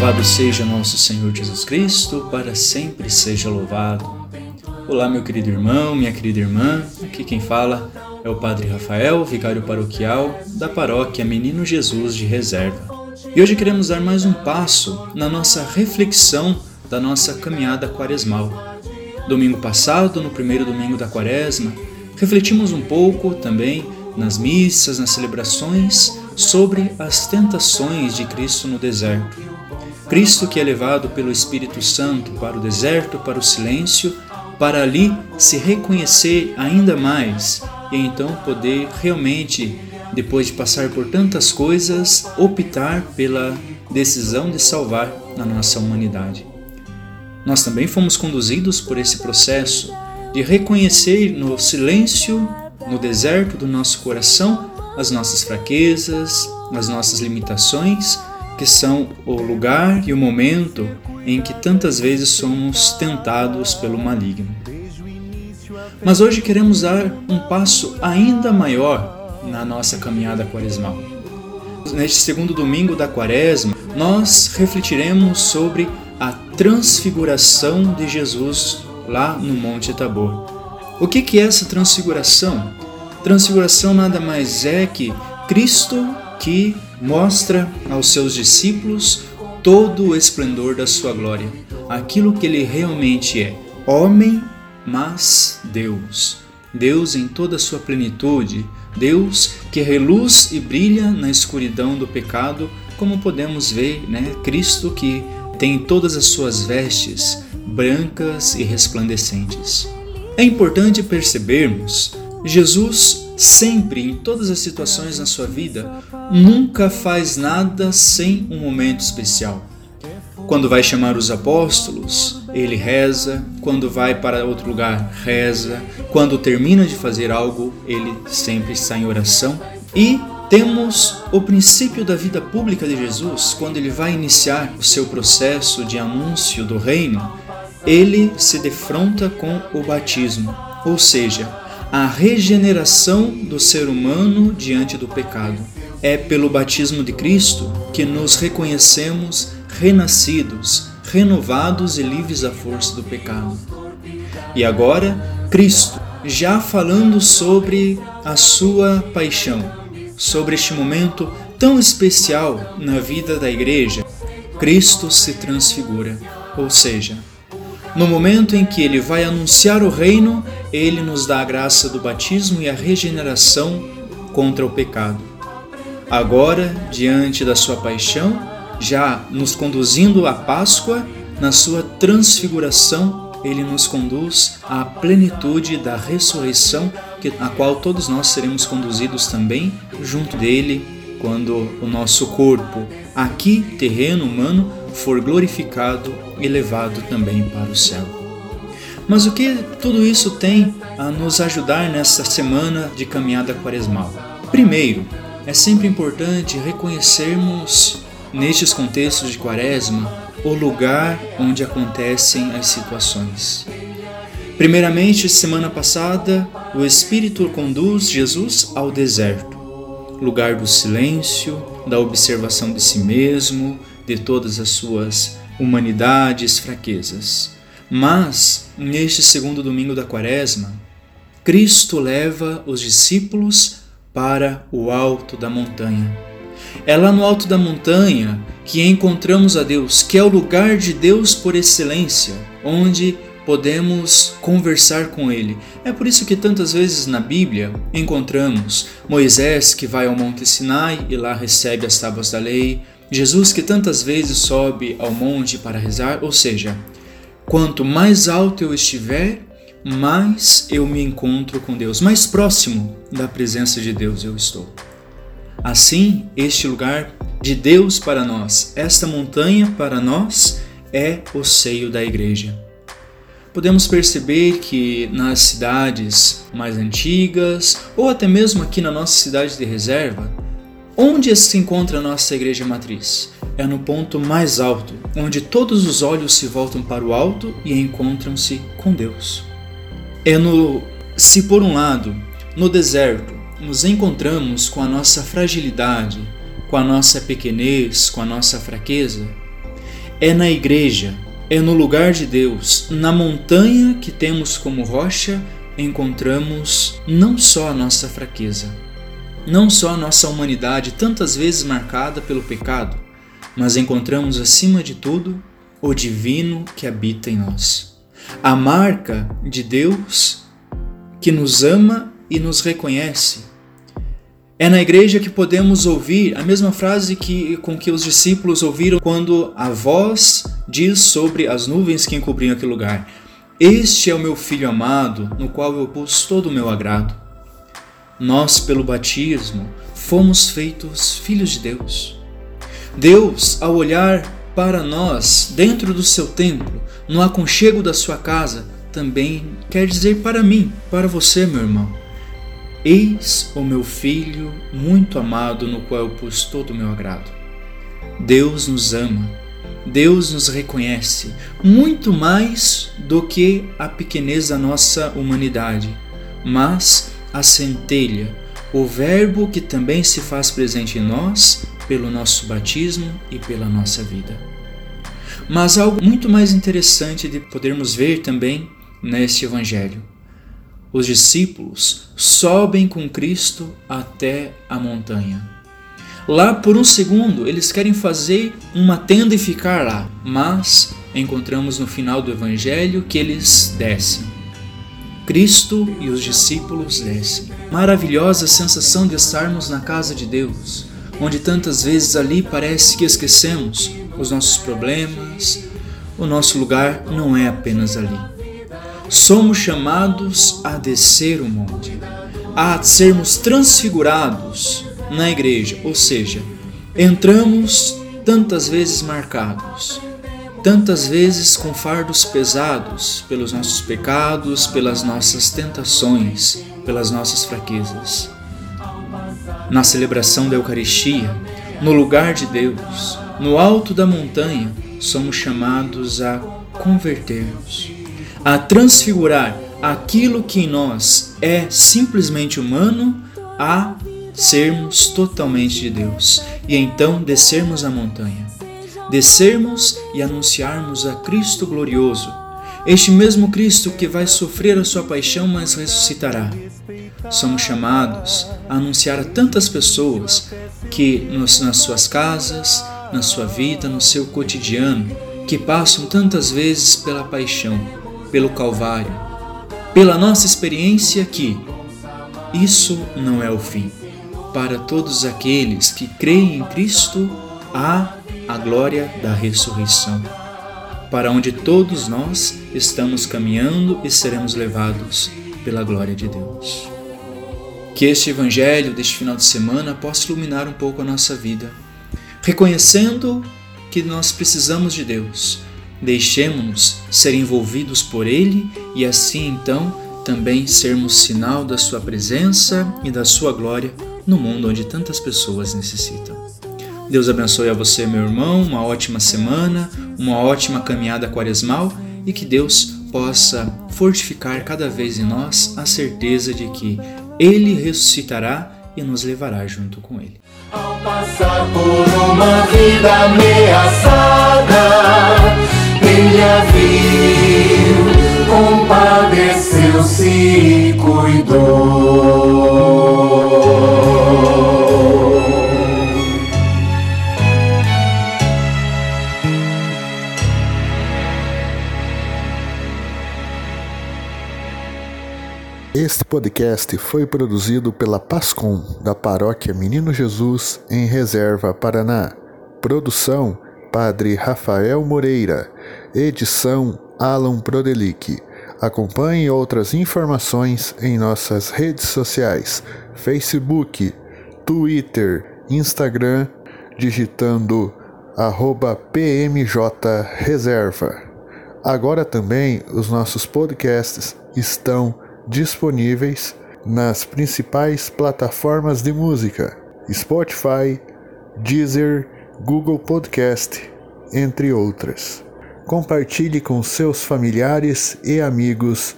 Louvado seja nosso Senhor Jesus Cristo, para sempre seja louvado. Olá, meu querido irmão, minha querida irmã, aqui quem fala é o Padre Rafael, vigário paroquial da paróquia Menino Jesus de Reserva. E hoje queremos dar mais um passo na nossa reflexão da nossa caminhada quaresmal. Domingo passado, no primeiro domingo da quaresma, refletimos um pouco também nas missas, nas celebrações, sobre as tentações de Cristo no deserto. Cristo que é levado pelo Espírito Santo para o deserto, para o silêncio, para ali se reconhecer ainda mais e então poder realmente, depois de passar por tantas coisas, optar pela decisão de salvar a nossa humanidade. Nós também fomos conduzidos por esse processo de reconhecer no silêncio, no deserto do nosso coração, as nossas fraquezas, as nossas limitações, que são o lugar e o momento em que tantas vezes somos tentados pelo maligno. Mas hoje queremos dar um passo ainda maior na nossa caminhada quaresmal. Neste segundo domingo da quaresma, nós refletiremos sobre a transfiguração de Jesus lá no Monte Tabor. O que é essa transfiguração? Transfiguração nada mais é que Cristo que mostra aos seus discípulos todo o esplendor da sua glória, aquilo que ele realmente é, homem, mas Deus. Deus em toda a sua plenitude, Deus que reluz e brilha na escuridão do pecado, como podemos ver, né? Cristo que tem todas as suas vestes brancas e resplandecentes. É importante percebermos, Jesus sempre, em todas as situações na sua vida, nunca faz nada sem um momento especial. Quando vai chamar os apóstolos, ele reza, quando vai para outro lugar, reza, quando termina de fazer algo, ele sempre está em oração. E temos o princípio da vida pública de Jesus, quando ele vai iniciar o seu processo de anúncio do reino, ele se defronta com o batismo, ou seja, a regeneração do ser humano diante do pecado. É pelo batismo de Cristo que nos reconhecemos renascidos, renovados e livres da força do pecado. E agora, Cristo, já falando sobre a sua paixão, sobre este momento tão especial na vida da igreja, Cristo se transfigura, ou seja, no momento em que ele vai anunciar o reino, ele nos dá a graça do batismo e a regeneração contra o pecado. Agora, diante da sua paixão, já nos conduzindo à Páscoa, na sua transfiguração, ele nos conduz à plenitude da ressurreição a qual todos nós seremos conduzidos também junto dele quando o nosso corpo, aqui terreno humano, for glorificado e levado também para o céu. Mas o que tudo isso tem a nos ajudar nessa semana de caminhada quaresmal? Primeiro, é sempre importante reconhecermos nestes contextos de quaresma o lugar onde acontecem as situações. Primeiramente, semana passada, o Espírito conduz Jesus ao deserto, lugar do silêncio, da observação de si mesmo, de todas as suas humanidades, fraquezas. Mas, neste segundo domingo da quaresma, Cristo leva os discípulos para o alto da montanha. É lá no alto da montanha que encontramos a Deus, que é o lugar de Deus por excelência, onde podemos conversar com Ele. É por isso que tantas vezes na Bíblia encontramos Moisés que vai ao Monte Sinai e lá recebe as tábuas da lei, Jesus que tantas vezes sobe ao monte para rezar, ou seja, quanto mais alto eu estiver, mais eu me encontro com Deus, mais próximo da presença de Deus eu estou. Assim, este lugar de Deus para nós, esta montanha para nós, é o seio da igreja podemos perceber que nas cidades mais antigas, ou até mesmo aqui na nossa cidade de reserva, onde se encontra a nossa igreja matriz? É no ponto mais alto, onde todos os olhos se voltam para o alto e encontram-se com Deus. É no se por um lado, no deserto, nos encontramos com a nossa fragilidade, com a nossa pequenez, com a nossa fraqueza, É na igreja, é no lugar de Deus, na montanha que temos como rocha, encontramos não só a nossa fraqueza, não só a nossa humanidade tantas vezes marcada pelo pecado, mas encontramos acima de tudo o divino que habita em nós. A marca de Deus que nos ama e nos reconhece. É na igreja que podemos ouvir a mesma frase que, com que os discípulos ouviram quando a voz diz sobre as nuvens que encobriam aquele lugar: Este é o meu filho amado, no qual eu pus todo o meu agrado. Nós, pelo batismo, fomos feitos filhos de Deus. Deus, ao olhar para nós dentro do seu templo, no aconchego da sua casa, também quer dizer para mim, para você, meu irmão: Eis o meu filho muito amado, no qual eu pus todo o meu agrado. Deus nos ama, Deus nos reconhece muito mais do que a pequenez da nossa humanidade, mas a centelha, o Verbo que também se faz presente em nós pelo nosso batismo e pela nossa vida. Mas algo muito mais interessante de podermos ver também neste Evangelho. Os discípulos sobem com Cristo até a montanha. Lá por um segundo eles querem fazer uma tenda e ficar lá, mas encontramos no final do Evangelho que eles descem. Cristo e os discípulos descem. Maravilhosa sensação de estarmos na casa de Deus, onde tantas vezes ali parece que esquecemos os nossos problemas, o nosso lugar não é apenas ali. Somos chamados a descer o monte, a sermos transfigurados na igreja, ou seja, entramos tantas vezes marcados, tantas vezes com fardos pesados pelos nossos pecados, pelas nossas tentações, pelas nossas fraquezas. Na celebração da Eucaristia, no lugar de Deus, no alto da montanha, somos chamados a converter-nos, a transfigurar aquilo que em nós é simplesmente humano a sermos totalmente de Deus e então descermos a montanha descermos e anunciarmos a Cristo glorioso, este mesmo Cristo que vai sofrer a sua paixão, mas ressuscitará. Somos chamados a anunciar a tantas pessoas que nos, nas suas casas, na sua vida, no seu cotidiano, que passam tantas vezes pela paixão, pelo Calvário, pela nossa experiência que isso não é o fim. Para todos aqueles que creem em Cristo, há a glória da ressurreição, para onde todos nós estamos caminhando e seremos levados pela glória de Deus. Que este Evangelho deste final de semana possa iluminar um pouco a nossa vida, reconhecendo que nós precisamos de Deus. Deixemos-nos ser envolvidos por Ele e assim então também sermos sinal da Sua presença e da Sua glória no mundo onde tantas pessoas necessitam. Deus abençoe a você, meu irmão, uma ótima semana, uma ótima caminhada quaresmal e que Deus possa fortificar cada vez em nós a certeza de que Ele ressuscitará e nos levará junto com Ele. Ao passar por uma vida ameaçada, Ele a viu, compadeceu-se e cuidou. Este podcast foi produzido pela Pascom, da Paróquia Menino Jesus, em Reserva, Paraná. Produção: Padre Rafael Moreira. Edição: Alan Prodelic. Acompanhe outras informações em nossas redes sociais: Facebook, Twitter, Instagram, digitando arroba. Agora também os nossos podcasts estão disponíveis nas principais plataformas de música: Spotify, Deezer, Google Podcast, entre outras. Compartilhe com seus familiares e amigos